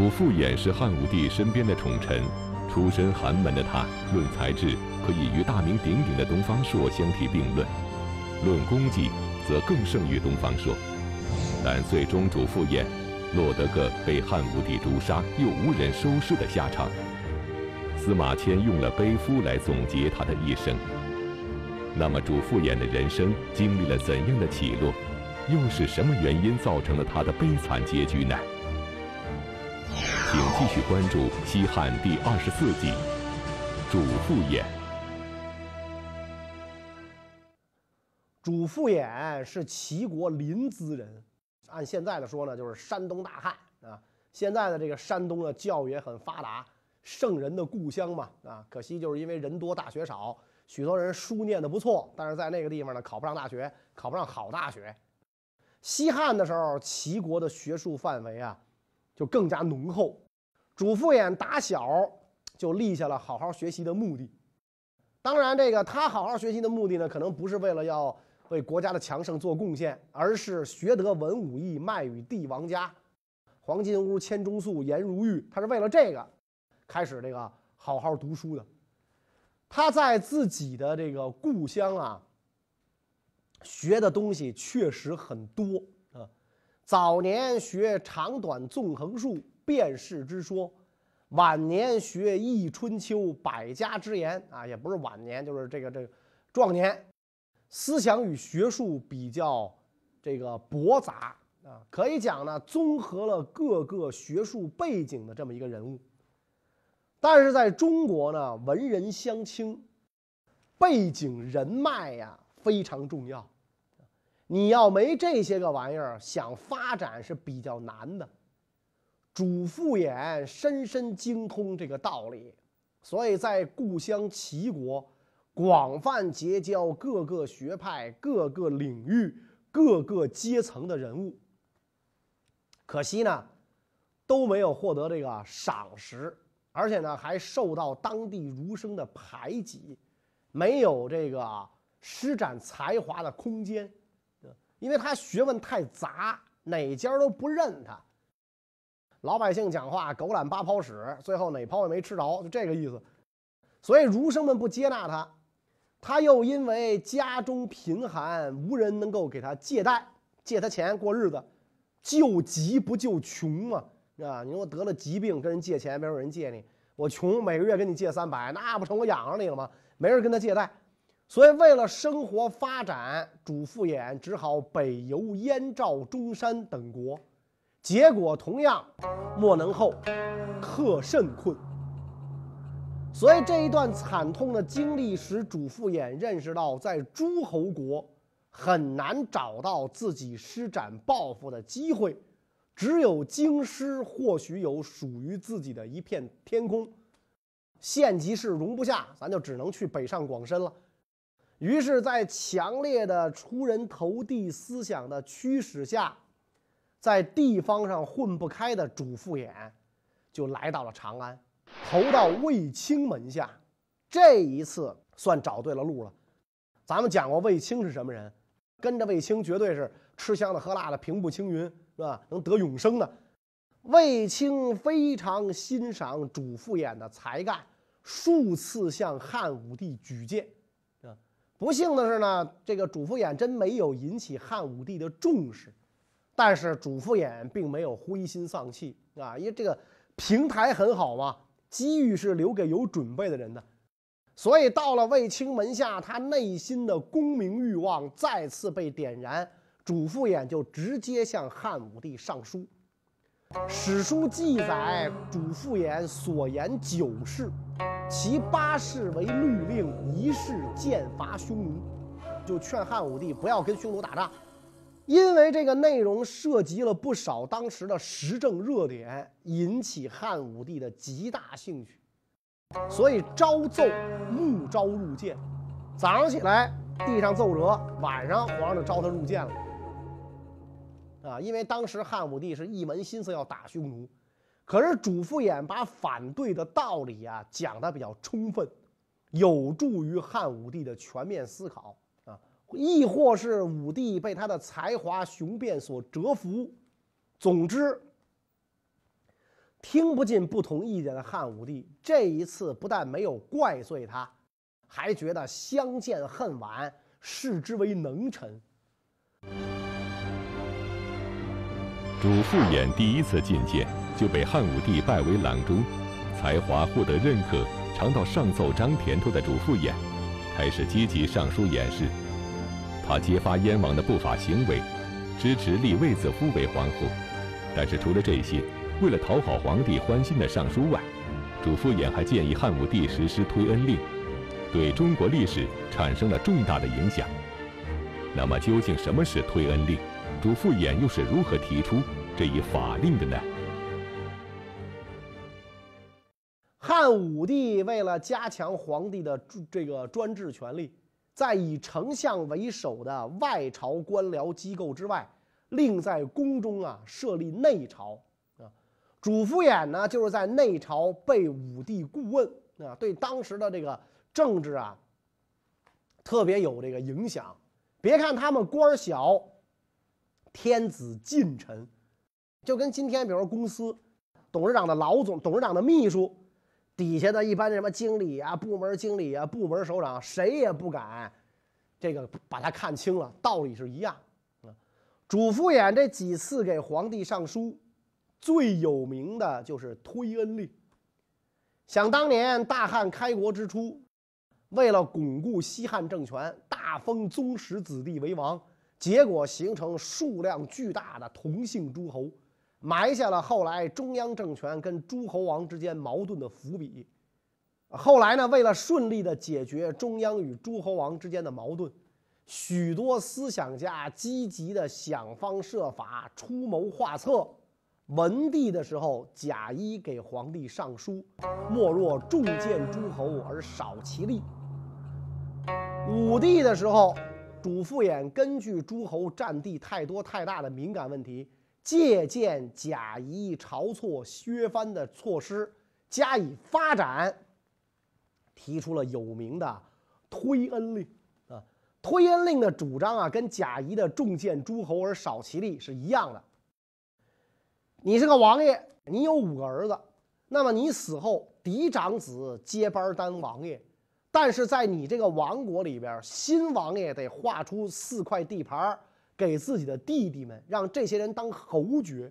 主父偃是汉武帝身边的宠臣，出身寒门的他，论才智可以与大名鼎鼎的东方朔相提并论，论功绩则更胜于东方朔。但最终主父偃落得个被汉武帝诛杀又无人收尸的下场。司马迁用了悲夫来总结他的一生。那么主父偃的人生经历了怎样的起落？又是什么原因造成了他的悲惨结局呢？请继续关注《西汉》第二十四集《主父偃》。主父偃是齐国临淄人，按现在的说呢，就是山东大汉啊。现在的这个山东的，教育也很发达，圣人的故乡嘛啊。可惜就是因为人多大学少，许多人书念的不错，但是在那个地方呢，考不上大学，考不上好大学。西汉的时候，齐国的学术范围啊，就更加浓厚。主父偃打小就立下了好好学习的目的。当然，这个他好好学习的目的呢，可能不是为了要为国家的强盛做贡献，而是学得文武艺，卖与帝王家。黄金屋，千钟粟，颜如玉。他是为了这个开始这个好好读书的。他在自己的这个故乡啊。学的东西确实很多，早年学长短纵横术、辨世之说，晚年学易春秋、百家之言啊，也不是晚年，就是这个这个壮年，思想与学术比较这个博杂啊，可以讲呢，综合了各个学术背景的这么一个人物。但是在中国呢，文人相轻，背景人脉呀。非常重要，你要没这些个玩意儿，想发展是比较难的。主父偃深深精通这个道理，所以在故乡齐国广泛结交各个学派、各个领域、各个阶层的人物。可惜呢，都没有获得这个赏识，而且呢，还受到当地儒生的排挤，没有这个。施展才华的空间，因为他学问太杂，哪家都不认他。老百姓讲话狗懒八泡屎，最后哪泡也没吃着，就这个意思。所以儒生们不接纳他，他又因为家中贫寒，无人能够给他借贷，借他钱过日子。救急不救穷嘛，啊，你说得了疾病跟人借钱，没有人借你。我穷，每个月给你借三百，那不成我养着你了吗？没人跟他借贷。所以，为了生活发展，主父偃只好北游燕赵、中山等国，结果同样莫能后，克甚困。所以这一段惨痛的经历使主父偃认识到，在诸侯国很难找到自己施展抱负的机会，只有京师或许有属于自己的一片天空。县级市容不下，咱就只能去北上广深了。于是，在强烈的出人头地思想的驱使下，在地方上混不开的主父偃，就来到了长安，投到卫青门下。这一次算找对了路了。咱们讲过卫青是什么人，跟着卫青绝对是吃香的喝辣的，平步青云，是吧？能得永生的。卫青非常欣赏主父偃的才干，数次向汉武帝举荐。不幸的是呢，这个主父偃真没有引起汉武帝的重视，但是主父偃并没有灰心丧气啊，因为这个平台很好嘛，机遇是留给有准备的人的，所以到了卫青门下，他内心的功名欲望再次被点燃，主父偃就直接向汉武帝上书。史书记载，主父偃所言九事。其八事为律令，一事剑伐匈奴，就劝汉武帝不要跟匈奴打仗，因为这个内容涉及了不少当时的时政热点，引起汉武帝的极大兴趣，所以朝奏暮召入见。早上起来递上奏折，晚上皇上就召他入见了。啊，因为当时汉武帝是一门心思要打匈奴。可是主父偃把反对的道理啊讲得比较充分，有助于汉武帝的全面思考啊，亦或是武帝被他的才华雄辩所折服。总之，听不进不同意见的汉武帝，这一次不但没有怪罪他，还觉得相见恨晚，视之为能臣。主父偃第一次觐见就被汉武帝拜为郎中，才华获得认可，尝到上奏章甜头的主父偃，开始积极上书言事。他揭发燕王的不法行为，支持立卫子夫为皇后。但是除了这些，为了讨好皇帝欢心的上书外，主父偃还建议汉武帝实施推恩令，对中国历史产生了重大的影响。那么究竟什么是推恩令？主父偃又是如何提出这一法令的呢？武帝为了加强皇帝的这个专制权力，在以丞相为首的外朝官僚机构之外，另在宫中啊设立内朝啊。主父偃呢，就是在内朝被武帝顾问啊，对当时的这个政治啊特别有这个影响。别看他们官小。天子近臣，就跟今天，比如说公司董事长的老总、董事长的秘书，底下的一般什么经理啊、部门经理啊、部门首长，谁也不敢这个把他看清了。道理是一样啊。主父偃这几次给皇帝上书，最有名的就是推恩令。想当年大汉开国之初，为了巩固西汉政权，大封宗室子弟为王。结果形成数量巨大的同姓诸侯，埋下了后来中央政权跟诸侯王之间矛盾的伏笔。后来呢，为了顺利的解决中央与诸侯王之间的矛盾，许多思想家积极的想方设法出谋划策。文帝的时候，贾谊给皇帝上书：“莫若重建诸侯而少其力。”武帝的时候。主父偃根据诸侯占地太多太大的敏感问题，借鉴贾谊晁错、削藩的措施加以发展，提出了有名的推恩令啊。推恩令的主张啊，跟贾谊的重建诸侯而少其力是一样的。你是个王爷，你有五个儿子，那么你死后嫡长子接班当王爷。但是在你这个王国里边，新王爷得划出四块地盘儿给自己的弟弟们，让这些人当侯爵。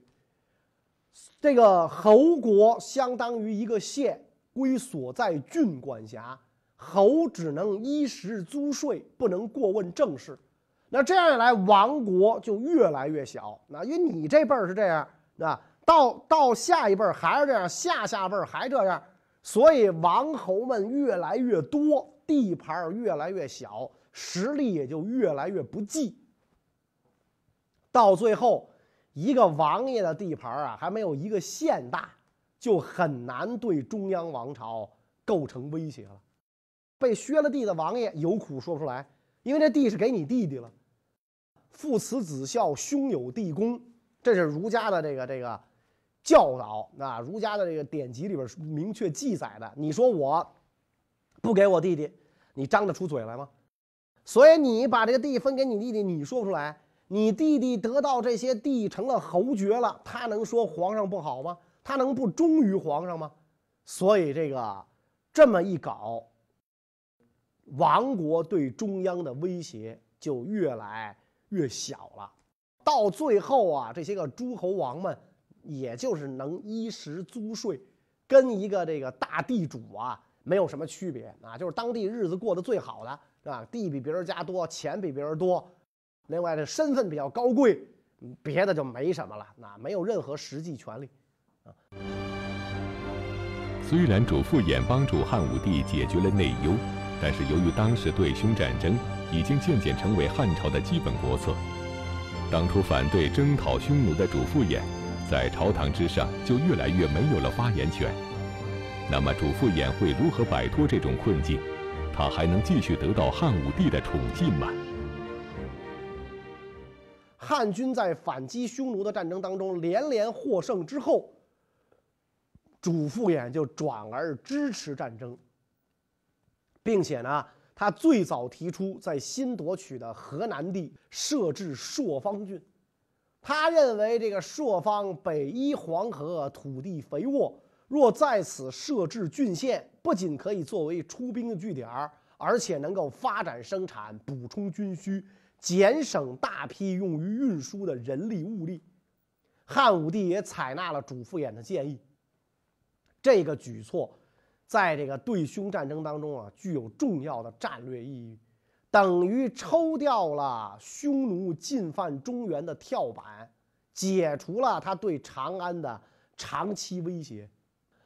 这个侯国相当于一个县，归所在郡管辖，侯只能衣食租税，不能过问政事。那这样一来，王国就越来越小。那因为你这辈儿是这样，那到到下一辈儿还是这样，下下辈儿还这样。所以王侯们越来越多，地盘越来越小，实力也就越来越不济。到最后，一个王爷的地盘啊，还没有一个县大，就很难对中央王朝构成威胁了。被削了地的王爷有苦说不出来，因为这地是给你弟弟了。父慈子孝，兄友弟恭，这是儒家的这个这个。教导啊，儒家的这个典籍里边明确记载的。你说我不给我弟弟，你张得出嘴来吗？所以你把这个地分给你弟弟，你说不出来。你弟弟得到这些地成了侯爵了，他能说皇上不好吗？他能不忠于皇上吗？所以这个这么一搞，王国对中央的威胁就越来越小了。到最后啊，这些个诸侯王们。也就是能衣食租税，跟一个这个大地主啊没有什么区别啊，就是当地日子过得最好的，是吧？地比别人家多，钱比别人多，另外这身份比较高贵，别的就没什么了，那没有任何实际权利。啊。虽然主父偃帮助汉武帝解决了内忧，但是由于当时对匈战争已经渐渐成为汉朝的基本国策，当初反对征讨匈奴的主父偃。在朝堂之上，就越来越没有了发言权。那么，主父偃会如何摆脱这种困境？他还能继续得到汉武帝的宠信吗？汉军在反击匈奴的战争当中连连获胜之后，主父偃就转而支持战争，并且呢，他最早提出在新夺取的河南地设置朔方郡。他认为这个朔方北依黄河，土地肥沃，若在此设置郡县，不仅可以作为出兵的据点，而且能够发展生产，补充军需，减省大批用于运输的人力物力。汉武帝也采纳了主父偃的建议。这个举措，在这个对匈战争当中啊，具有重要的战略意义。等于抽掉了匈奴进犯中原的跳板，解除了他对长安的长期威胁，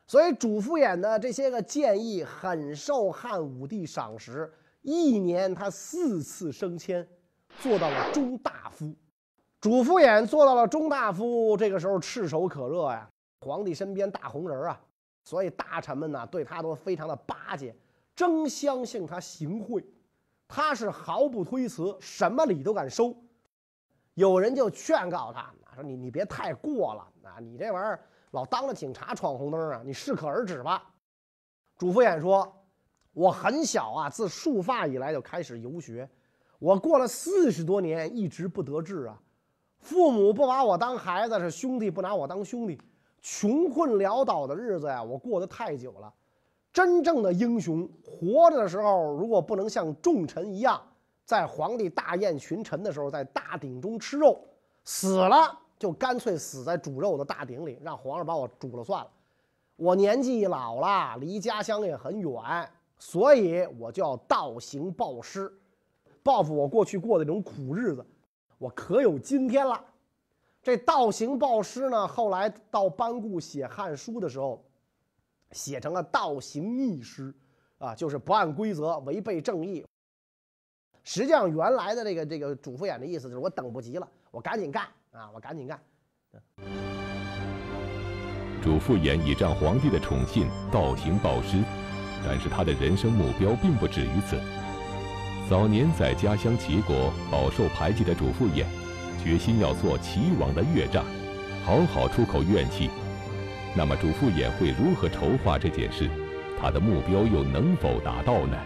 所以主父偃的这些个建议很受汉武帝赏识。一年他四次升迁，做到了中大夫。主父偃做到了中大夫，这个时候炙手可热呀，皇帝身边大红人啊，所以大臣们呢对他都非常的巴结，争相信他行贿。他是毫不推辞，什么礼都敢收。有人就劝告他说：“你你别太过了啊！你这玩意儿老当着警察闯红灯啊！你适可而止吧。”主父偃说：“我很小啊，自束发以来就开始游学，我过了四十多年一直不得志啊。父母不把我当孩子，是兄弟不拿我当兄弟，穷困潦倒的日子呀，我过得太久了。”真正的英雄活着的时候，如果不能像重臣一样，在皇帝大宴群臣的时候在大鼎中吃肉，死了就干脆死在煮肉的大鼎里，让皇上把我煮了算了。我年纪老了，离家乡也很远，所以我就要倒行报师，报复我过去过的这种苦日子。我可有今天了。这倒行报师呢，后来到班固写《汉书》的时候。写成了倒行逆施，啊，就是不按规则，违背正义。实际上，原来的这个这个主父偃的意思就是我等不及了，我赶紧干啊，我赶紧干。主父偃倚仗皇帝的宠信，倒行暴施，但是他的人生目标并不止于此。早年在家乡齐国饱受排挤的主父偃，决心要做齐王的岳丈，好好出口怨气。那么主父偃会如何筹划这件事？他的目标又能否达到呢？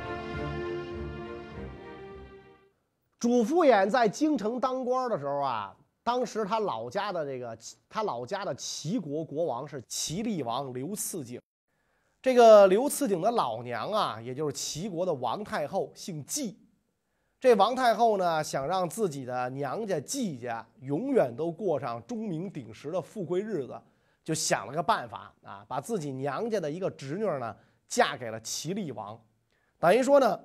主父偃在京城当官的时候啊，当时他老家的这个他老家的齐国国王是齐厉王刘赐景。这个刘赐景的老娘啊，也就是齐国的王太后，姓季。这王太后呢，想让自己的娘家季家永远都过上钟鸣鼎食的富贵日子。就想了个办法啊，把自己娘家的一个侄女呢嫁给了齐厉王，等于说呢，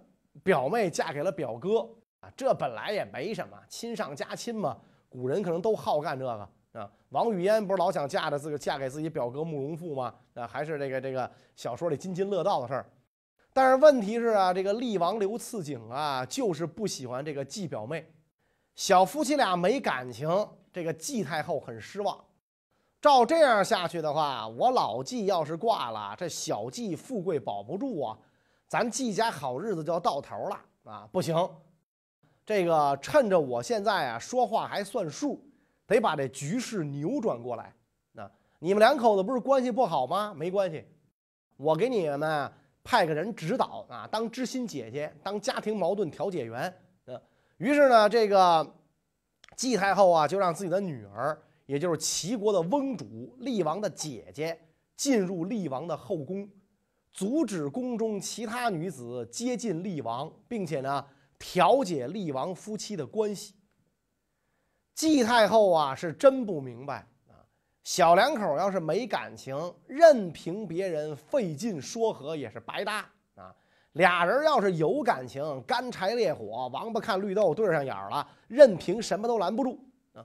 表妹嫁给了表哥啊，这本来也没什么，亲上加亲嘛。古人可能都好干这个啊。王语嫣不是老想嫁着自个嫁给自己表哥慕容复吗？啊，还是这个这个小说里津津乐道的事儿。但是问题是啊，这个厉王刘赐景啊，就是不喜欢这个季表妹，小夫妻俩没感情，这个季太后很失望。照这样下去的话，我老季要是挂了，这小季富贵保不住啊，咱季家好日子就要到头了啊！不行，这个趁着我现在啊说话还算数，得把这局势扭转过来。那你们两口子不是关系不好吗？没关系，我给你们派个人指导啊，当知心姐姐，当家庭矛盾调解员。呃，于是呢，这个季太后啊，就让自己的女儿。也就是齐国的翁主厉王的姐姐进入厉王的后宫，阻止宫中其他女子接近厉王，并且呢调解厉王夫妻的关系。季太后啊是真不明白，小两口要是没感情，任凭别人费劲说和也是白搭啊。俩人要是有感情，干柴烈火，王八看绿豆对上眼了，任凭什么都拦不住啊。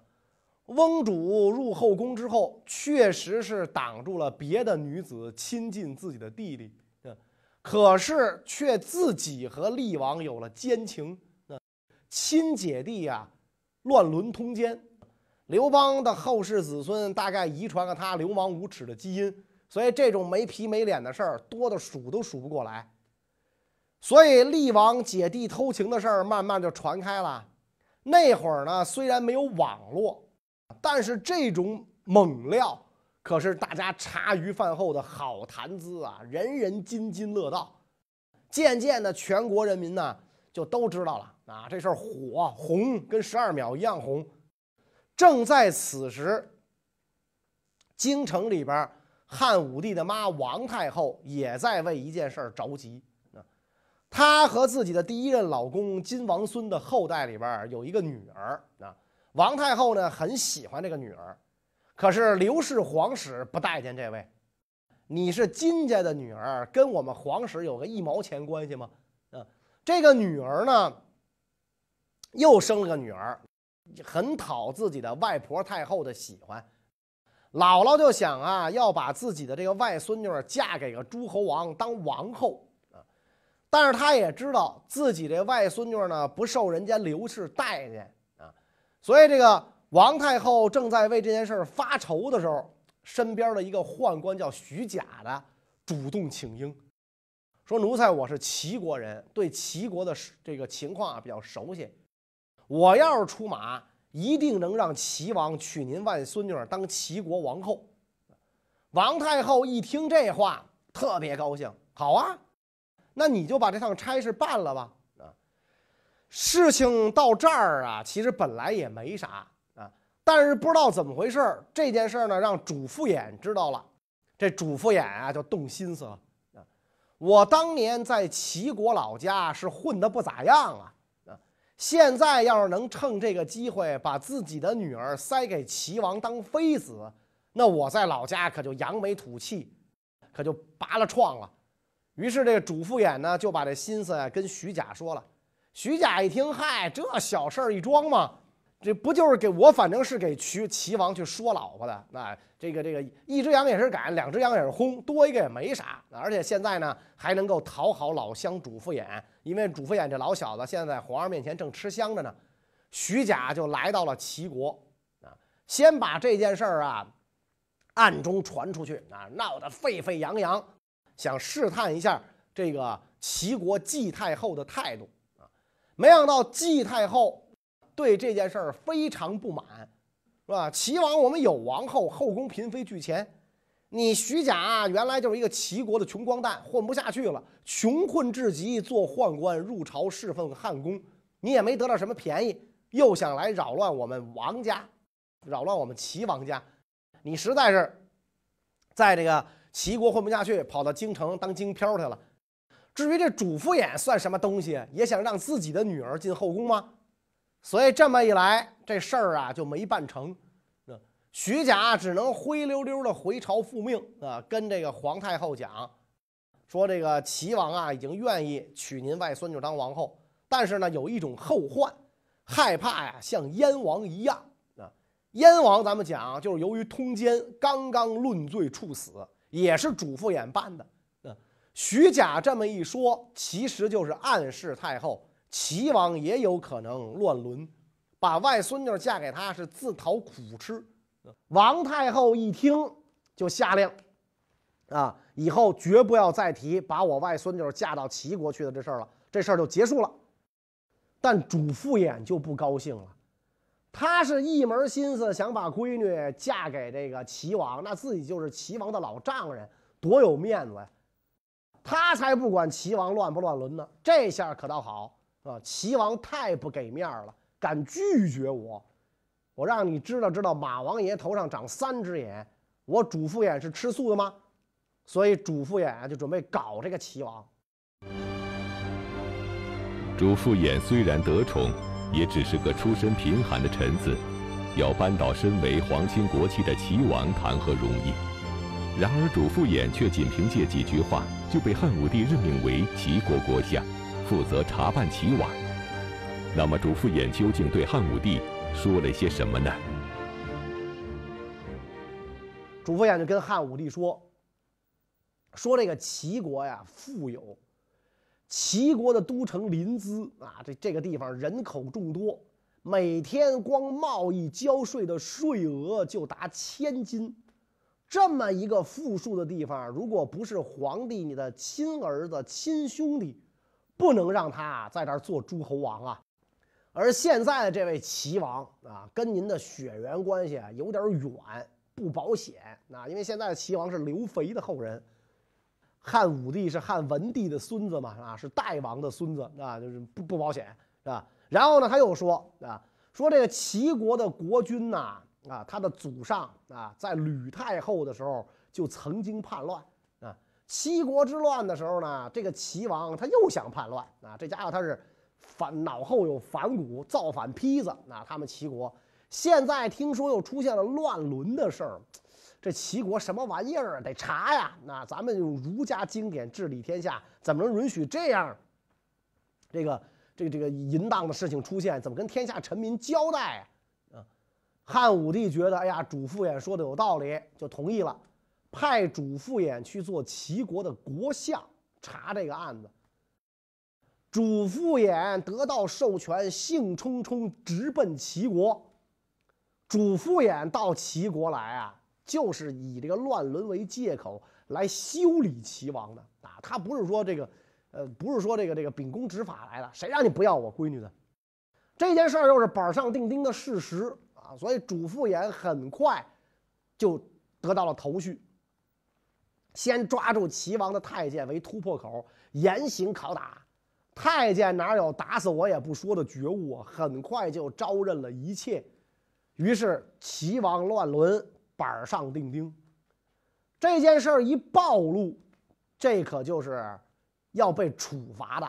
翁主入后宫之后，确实是挡住了别的女子亲近自己的弟弟，可是却自己和厉王有了奸情，亲姐弟呀，乱伦通奸。刘邦的后世子孙大概遗传了他流氓无耻的基因，所以这种没皮没脸的事儿多的数都数不过来。所以厉王姐弟偷情的事儿慢慢就传开了。那会儿呢，虽然没有网络。但是这种猛料可是大家茶余饭后的好谈资啊，人人津津乐道。渐渐的，全国人民呢就都知道了啊，这事儿火红跟十二秒一样红。正在此时，京城里边，汉武帝的妈王太后也在为一件事儿着急。啊，她和自己的第一任老公金王孙的后代里边有一个女儿。啊，王太后呢很喜欢这个女儿，可是刘氏皇室不待见这位。你是金家的女儿，跟我们皇室有个一毛钱关系吗？啊，这个女儿呢，又生了个女儿。很讨自己的外婆太后的喜欢，姥姥就想啊，要把自己的这个外孙女嫁给个诸侯王当王后啊。但是她也知道自己这外孙女呢不受人家刘氏待见啊，所以这个王太后正在为这件事发愁的时候，身边的一个宦官叫徐甲的主动请缨，说奴才我是齐国人，对齐国的这个情况啊比较熟悉。我要是出马，一定能让齐王娶您外孙女当齐国王后。王太后一听这话，特别高兴。好啊，那你就把这趟差事办了吧。啊，事情到这儿啊，其实本来也没啥啊，但是不知道怎么回事这件事呢让主父偃知道了。这主父偃啊，就动心思了。啊，我当年在齐国老家是混得不咋样啊。现在要是能趁这个机会把自己的女儿塞给齐王当妃子，那我在老家可就扬眉吐气，可就拔了创了。于是这个主父偃呢就把这心思跟徐甲说了。徐甲一听，嗨，这小事儿一桩嘛。这不就是给我，反正是给齐齐王去说老婆的。那这个这个一只羊也是赶，两只羊也是轰，多一个也没啥。而且现在呢，还能够讨好老乡主父偃，因为主父偃这老小子现在在皇上面前正吃香着呢。徐甲就来到了齐国，啊，先把这件事儿啊暗中传出去，啊，闹得沸沸扬扬，想试探一下这个齐国季太后的态度啊。没想到季太后。对这件事儿非常不满，是吧？齐王，我们有王后，后宫嫔妃俱全。你徐甲原来就是一个齐国的穷光蛋，混不下去了，穷困至极，做宦官入朝侍奉汉宫。你也没得到什么便宜，又想来扰乱我们王家，扰乱我们齐王家。你实在是在这个齐国混不下去，跑到京城当京漂去了。至于这主父偃算什么东西，也想让自己的女儿进后宫吗？所以这么一来，这事儿啊就没办成。那徐甲只能灰溜溜的回朝复命啊，跟这个皇太后讲，说这个齐王啊已经愿意娶您外孙女当王后，但是呢有一种后患，害怕呀像燕王一样啊。燕王咱们讲就是由于通奸刚刚论罪处死，也是主父偃办的。那徐甲这么一说，其实就是暗示太后。齐王也有可能乱伦，把外孙女嫁给他是自讨苦吃。王太后一听就下令，啊，以后绝不要再提把我外孙女嫁到齐国去的这事儿了，这事儿就结束了。但主父偃就不高兴了，他是一门心思想把闺女嫁给这个齐王，那自己就是齐王的老丈人，多有面子呀。他才不管齐王乱不乱伦呢，这下可倒好。啊！齐王太不给面了，敢拒绝我，我让你知道知道马王爷头上长三只眼，我主父偃是吃素的吗？所以主父偃就准备搞这个齐王。主父偃虽然得宠，也只是个出身贫寒的臣子，要扳倒身为皇亲国戚的齐王，谈何容易？然而主父偃却仅凭借几句话，就被汉武帝任命为齐国国相。负责查办齐王，那么主父偃究竟对汉武帝说了些什么呢？主父偃就跟汉武帝说：“说这个齐国呀，富有，齐国的都城临淄啊，这这个地方人口众多，每天光贸易交税的税额就达千金。这么一个富庶的地方，如果不是皇帝你的亲儿子、亲兄弟。”不能让他在这做诸侯王啊！而现在的这位齐王啊，跟您的血缘关系啊有点远，不保险啊。因为现在的齐王是刘肥的后人，汉武帝是汉文帝的孙子嘛，啊，是代王的孙子啊，就是不不保险，是吧？然后呢，他又说啊，说这个齐国的国君呐，啊，他的祖上啊，在吕太后的时候就曾经叛乱。七国之乱的时候呢，这个齐王他又想叛乱啊，这家伙他是反脑后有反骨，造反坯子啊。他们齐国现在听说又出现了乱伦的事儿。这齐国什么玩意儿啊？得查呀！那咱们用儒家经典治理天下，怎么能允许这样这个这个这个淫荡的事情出现？怎么跟天下臣民交代？啊！汉武帝觉得，哎呀，主父偃说的有道理，就同意了，派主父偃去做齐国的国相，查这个案子。主父偃得到授权，兴冲冲直奔齐国。主父偃到齐国来啊！就是以这个乱伦为借口来修理齐王的啊！他不是说这个，呃，不是说这个这个秉公执法来的。谁让你不要我闺女的？这件事儿又是板上钉钉的事实啊！所以主父偃很快就得到了头绪，先抓住齐王的太监为突破口，严刑拷打。太监哪有打死我也不说的觉悟啊？很快就招认了一切。于是齐王乱伦。板上钉钉，这件事儿一暴露，这可就是要被处罚的，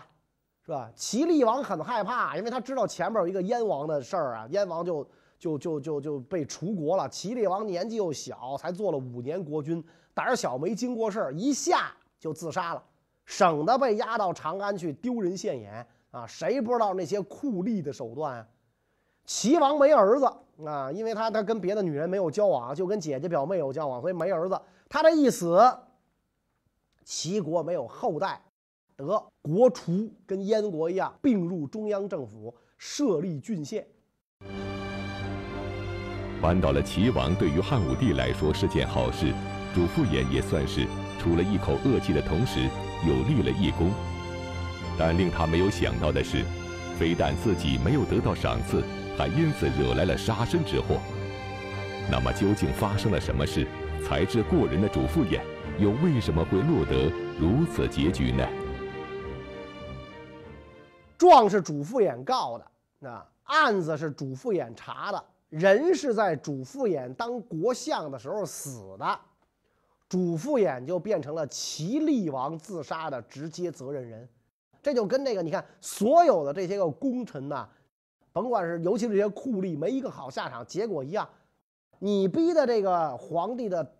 是吧？齐厉王很害怕，因为他知道前面有一个燕王的事儿啊，燕王就就就就就被除国了。齐厉王年纪又小，才做了五年国君，胆儿小没经过事儿，一下就自杀了，省得被押到长安去丢人现眼啊！谁不知道那些酷吏的手段啊？齐王没儿子。啊，因为他他跟别的女人没有交往，就跟姐姐表妹有交往，所以没儿子。他这一死，齐国没有后代，得国除，跟燕国一样并入中央政府，设立郡县。扳倒了齐王，对于汉武帝来说是件好事，主父偃也算是出了一口恶气的同时，又立了一功。但令他没有想到的是，非但自己没有得到赏赐。还因此惹来了杀身之祸。那么究竟发生了什么事？才智过人的主父偃又为什么会落得如此结局呢？状是主父偃告的，啊，案子是主父偃查的，人是在主父偃当国相的时候死的，主父偃就变成了齐厉王自杀的直接责任人。这就跟那个你看，所有的这些个功臣呐。甭管是，尤其是这些酷吏，没一个好下场，结果一样。你逼的这个皇帝的，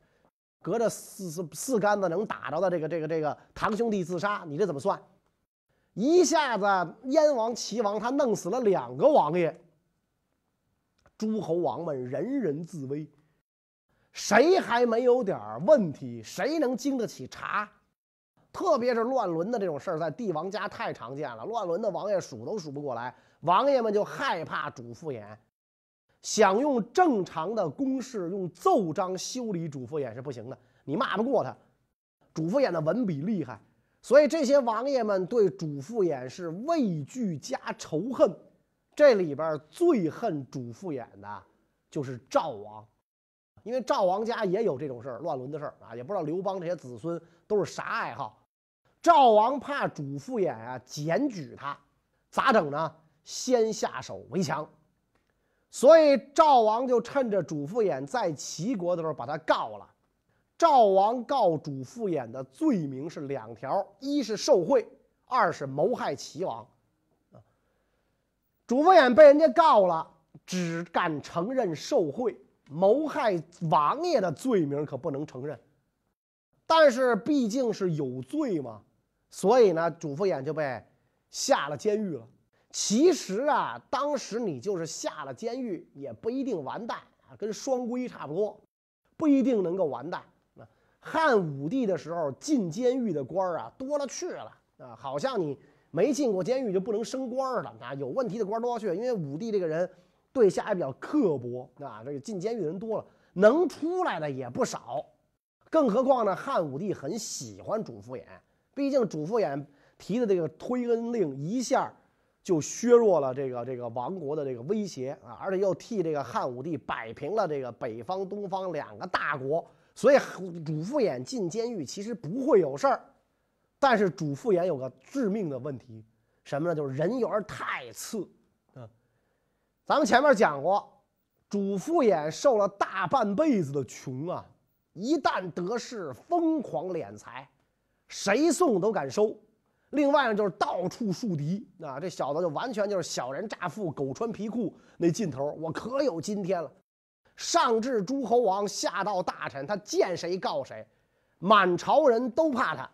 隔着四四四竿子能打着的这个这个这个堂兄弟自杀，你这怎么算？一下子燕王、齐王他弄死了两个王爷，诸侯王们人人自危，谁还没有点问题？谁能经得起查？特别是乱伦的这种事儿，在帝王家太常见了，乱伦的王爷数都数不过来。王爷们就害怕主父偃，想用正常的公式用奏章修理主父偃是不行的，你骂不过他。主父偃的文笔厉害，所以这些王爷们对主父偃是畏惧加仇恨。这里边最恨主父偃的，就是赵王，因为赵王家也有这种事儿，乱伦的事儿啊，也不知道刘邦这些子孙都是啥爱好。赵王怕主父偃啊检举他，咋整呢？先下手为强，所以赵王就趁着主父偃在齐国的时候把他告了。赵王告主父偃的罪名是两条：一是受贿，二是谋害齐王。主父偃被人家告了，只敢承认受贿，谋害王爷的罪名可不能承认。但是毕竟是有罪嘛，所以呢，主父偃就被下了监狱了。其实啊，当时你就是下了监狱，也不一定完蛋啊，跟双规差不多，不一定能够完蛋。汉武帝的时候进监狱的官啊多了去了啊，好像你没进过监狱就不能升官了啊，有问题的官多了去，因为武帝这个人对下也比较刻薄啊，这个进监狱的人多了，能出来的也不少。更何况呢，汉武帝很喜欢主父偃，毕竟主父偃提的这个推恩令一下。就削弱了这个这个王国的这个威胁啊，而且又替这个汉武帝摆平了这个北方、东方两个大国，所以主父偃进监狱其实不会有事儿。但是主父偃有个致命的问题，什么呢？就是人缘太次啊。咱们前面讲过，主父偃受了大半辈子的穷啊，一旦得势，疯狂敛财，谁送都敢收。另外呢，就是到处树敌啊，这小子就完全就是小人诈富，狗穿皮裤那劲头，我可有今天了。上至诸侯王，下到大臣，他见谁告谁，满朝人都怕他。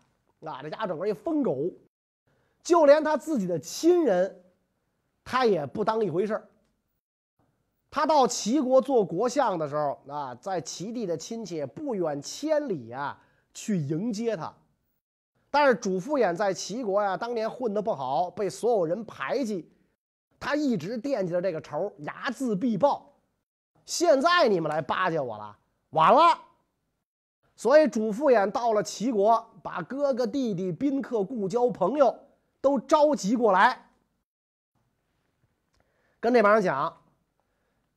啊，这家伙整个一疯狗，就连他自己的亲人，他也不当一回事儿。他到齐国做国相的时候，啊，在齐地的亲戚不远千里啊去迎接他，但是主父偃在齐国呀，当年混得不好，被所有人排挤，他一直惦记着这个仇，睚眦必报。现在你们来巴结我了，晚了。所以主父偃到了齐国，把哥哥弟弟、宾客、故交、朋友都召集过来，跟这帮人讲。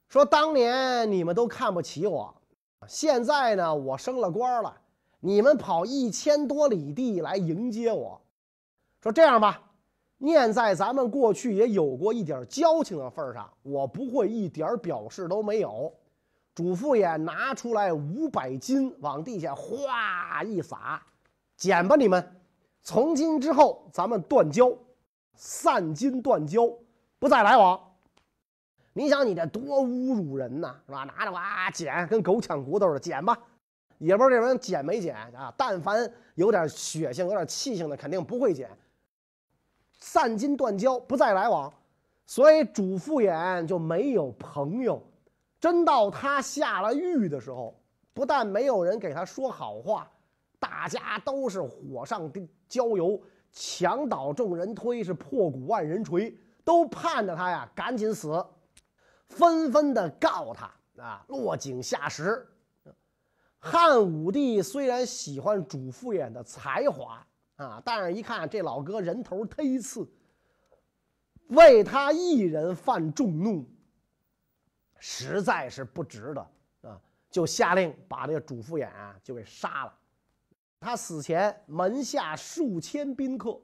说当年你们都看不起我，现在呢我升了官了，你们跑一千多里地来迎接我。说这样吧，念在咱们过去也有过一点交情的份上，我不会一点表示都没有。主父偃拿出来五百金往地下哗一撒，捡吧你们，从今之后咱们断交，散金断交，不再来往。你想你这多侮辱人呐，是吧？拿着哇捡，跟狗抢骨头似的，捡吧。也不知道这人捡没捡啊？但凡有点血性、有点气性的，肯定不会捡。散金断交，不再来往。所以主父偃就没有朋友。真到他下了狱的时候，不但没有人给他说好话，大家都是火上浇油，墙倒众人推，是破鼓万人锤，都盼着他呀赶紧死。纷纷的告他啊，落井下石。汉武帝虽然喜欢主父偃的才华啊，但是一看这老哥人头忒次，为他一人犯众怒，实在是不值得啊，就下令把这个主父偃啊就给杀了。他死前门下数千宾客，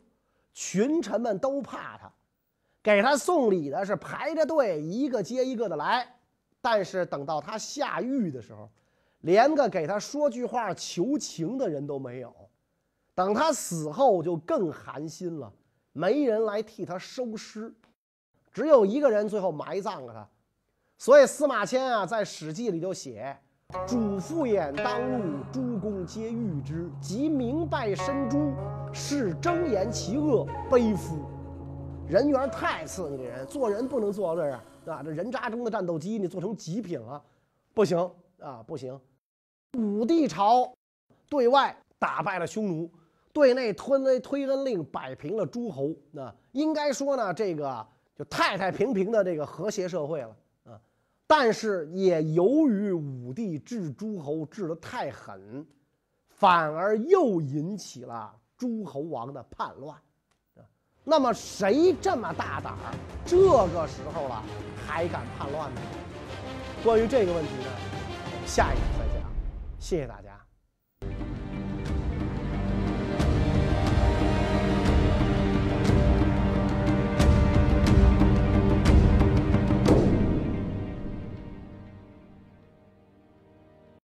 群臣们都怕他。给他送礼的是排着队，一个接一个的来，但是等到他下狱的时候，连个给他说句话求情的人都没有。等他死后就更寒心了，没人来替他收尸，只有一个人最后埋葬了他。所以司马迁啊，在《史记》里就写：“主父偃当入，诸公皆遇之，即明拜身诛，是睁言其恶，悲夫。”人缘太次，你这人做人不能做到这样，对吧？这人渣中的战斗机，你做成极品了，不行啊，不行！武帝朝对外打败了匈奴，对内推推恩令，摆平了诸侯。那应该说呢，这个就太太平平的这个和谐社会了。但是也由于武帝治诸侯治的太狠，反而又引起了诸侯王的叛乱。那么谁这么大胆儿？这个时候了还敢叛乱呢？关于这个问题呢，下一集再讲。谢谢大家。